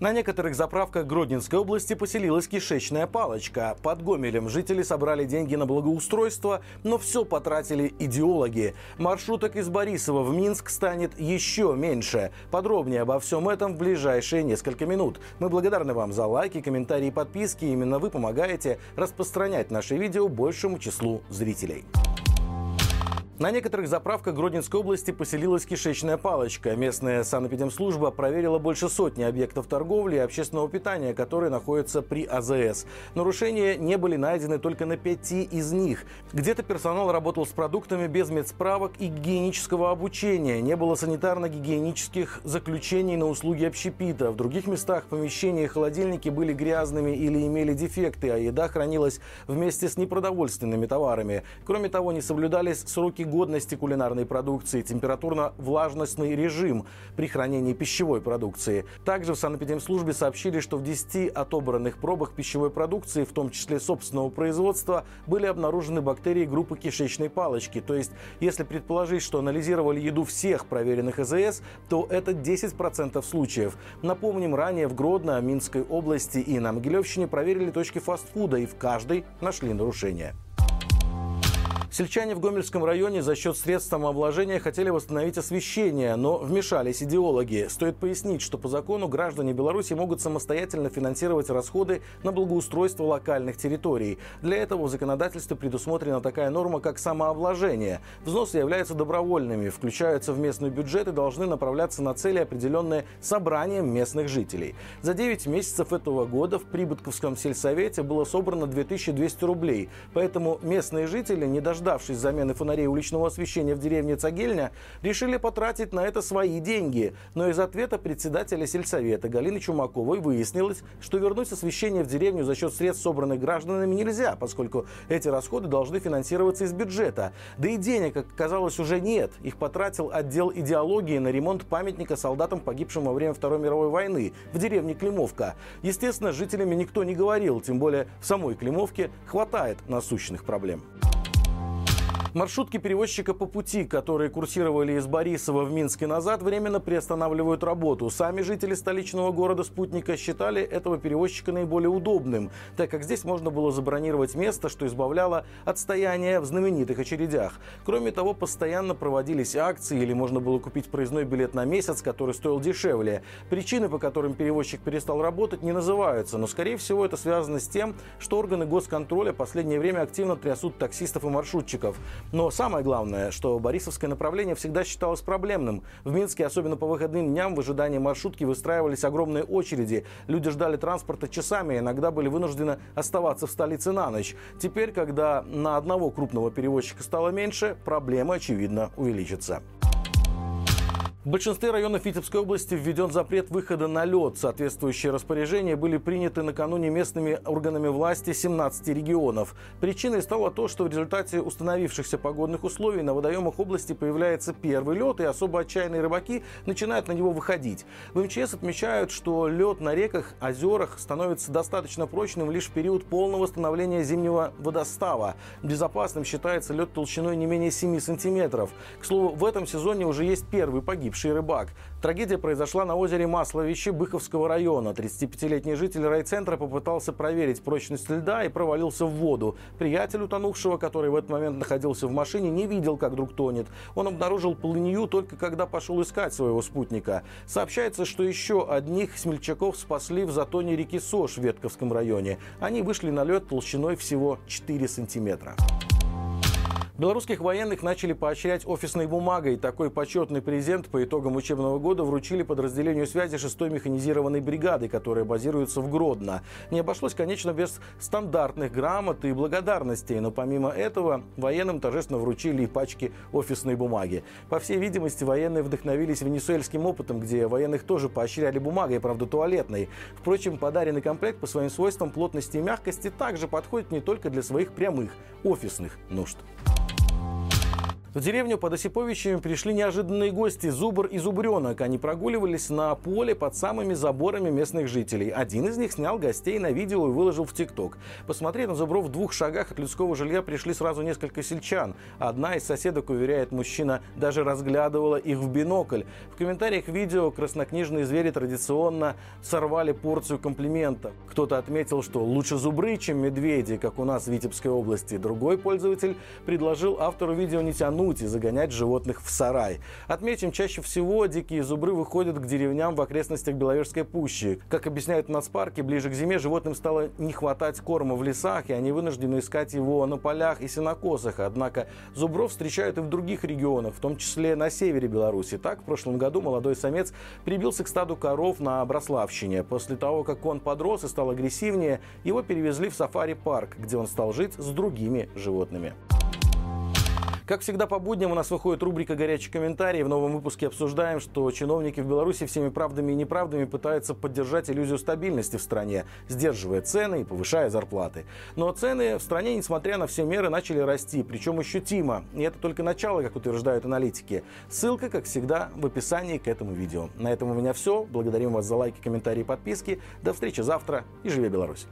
На некоторых заправках Гродненской области поселилась кишечная палочка. Под Гомелем жители собрали деньги на благоустройство, но все потратили идеологи. Маршруток из Борисова в Минск станет еще меньше. Подробнее обо всем этом в ближайшие несколько минут. Мы благодарны вам за лайки, комментарии подписки. Именно вы помогаете распространять наши видео большему числу зрителей. На некоторых заправках Гродненской области поселилась кишечная палочка. Местная санэпидемслужба проверила больше сотни объектов торговли и общественного питания, которые находятся при АЗС. Нарушения не были найдены только на пяти из них. Где-то персонал работал с продуктами без медсправок и гигиенического обучения. Не было санитарно-гигиенических заключений на услуги общепита. В других местах помещения и холодильники были грязными или имели дефекты, а еда хранилась вместе с непродовольственными товарами. Кроме того, не соблюдались сроки годности кулинарной продукции, температурно-влажностный режим при хранении пищевой продукции. Также в санэпидемслужбе сообщили, что в 10 отобранных пробах пищевой продукции, в том числе собственного производства, были обнаружены бактерии группы кишечной палочки. То есть, если предположить, что анализировали еду всех проверенных ЭЗС, то это 10% случаев. Напомним, ранее в Гродно, Минской области и на Могилевщине проверили точки фастфуда и в каждой нашли нарушения. Сельчане в Гомельском районе за счет средств самообложения хотели восстановить освещение, но вмешались идеологи. Стоит пояснить, что по закону граждане Беларуси могут самостоятельно финансировать расходы на благоустройство локальных территорий. Для этого в законодательстве предусмотрена такая норма, как самообложение. Взносы являются добровольными, включаются в местный бюджет и должны направляться на цели, определенные собранием местных жителей. За 9 месяцев этого года в Прибытковском сельсовете было собрано 2200 рублей, поэтому местные жители не дождались дождавшись замены фонарей уличного освещения в деревне Цагельня, решили потратить на это свои деньги. Но из ответа председателя сельсовета Галины Чумаковой выяснилось, что вернуть освещение в деревню за счет средств, собранных гражданами, нельзя, поскольку эти расходы должны финансироваться из бюджета. Да и денег, как оказалось, уже нет. Их потратил отдел идеологии на ремонт памятника солдатам, погибшим во время Второй мировой войны в деревне Климовка. Естественно, с жителями никто не говорил, тем более в самой Климовке хватает насущных проблем. Маршрутки перевозчика по пути, которые курсировали из Борисова в Минск и назад, временно приостанавливают работу. Сами жители столичного города-спутника считали этого перевозчика наиболее удобным, так как здесь можно было забронировать место, что избавляло от стояния в знаменитых очередях. Кроме того, постоянно проводились акции или можно было купить проездной билет на месяц, который стоил дешевле. Причины, по которым перевозчик перестал работать, не называются, но, скорее всего, это связано с тем, что органы госконтроля последнее время активно трясут таксистов и маршрутчиков. Но самое главное, что Борисовское направление всегда считалось проблемным. В Минске, особенно по выходным дням, в ожидании маршрутки выстраивались огромные очереди. Люди ждали транспорта часами, иногда были вынуждены оставаться в столице на ночь. Теперь, когда на одного крупного перевозчика стало меньше, проблема, очевидно, увеличится. В большинстве районов Витебской области введен запрет выхода на лед. Соответствующие распоряжения были приняты накануне местными органами власти 17 регионов. Причиной стало то, что в результате установившихся погодных условий на водоемах области появляется первый лед, и особо отчаянные рыбаки начинают на него выходить. В МЧС отмечают, что лед на реках, озерах становится достаточно прочным лишь в период полного становления зимнего водостава. Безопасным считается лед толщиной не менее 7 сантиметров. К слову, в этом сезоне уже есть первый погиб погибший рыбак. Трагедия произошла на озере Масловище Быховского района. 35-летний житель райцентра попытался проверить прочность льда и провалился в воду. Приятель утонувшего, который в этот момент находился в машине, не видел, как друг тонет. Он обнаружил полынью только когда пошел искать своего спутника. Сообщается, что еще одних смельчаков спасли в затоне реки Сош в Ветковском районе. Они вышли на лед толщиной всего 4 сантиметра. Белорусских военных начали поощрять офисной бумагой. Такой почетный презент по итогам учебного года вручили подразделению связи 6-й механизированной бригады, которая базируется в Гродно. Не обошлось, конечно, без стандартных грамот и благодарностей, но помимо этого военным торжественно вручили и пачки офисной бумаги. По всей видимости, военные вдохновились венесуэльским опытом, где военных тоже поощряли бумагой, правда туалетной. Впрочем, подаренный комплект по своим свойствам плотности и мягкости также подходит не только для своих прямых офисных нужд. В деревню под Осиповичами пришли неожиданные гости – Зубр и Зубренок. Они прогуливались на поле под самыми заборами местных жителей. Один из них снял гостей на видео и выложил в ТикТок. Посмотреть на Зубров в двух шагах от людского жилья пришли сразу несколько сельчан. Одна из соседок, уверяет мужчина, даже разглядывала их в бинокль. В комментариях видео краснокнижные звери традиционно сорвали порцию комплиментов. Кто-то отметил, что лучше зубры, чем медведи, как у нас в Витебской области. Другой пользователь предложил автору видео не тянуть тянуть и загонять животных в сарай. Отметим, чаще всего дикие зубры выходят к деревням в окрестностях Беловежской пущи. Как объясняют в нацпарке, ближе к зиме животным стало не хватать корма в лесах, и они вынуждены искать его на полях и сенокосах. Однако зубров встречают и в других регионах, в том числе на севере Беларуси. Так, в прошлом году молодой самец прибился к стаду коров на Брославщине. После того, как он подрос и стал агрессивнее, его перевезли в сафари-парк, где он стал жить с другими животными. Как всегда по будням у нас выходит рубрика «Горячий комментарий». В новом выпуске обсуждаем, что чиновники в Беларуси всеми правдами и неправдами пытаются поддержать иллюзию стабильности в стране, сдерживая цены и повышая зарплаты. Но цены в стране, несмотря на все меры, начали расти, причем ощутимо. И это только начало, как утверждают аналитики. Ссылка, как всегда, в описании к этому видео. На этом у меня все. Благодарим вас за лайки, комментарии и подписки. До встречи завтра и живи Беларусь!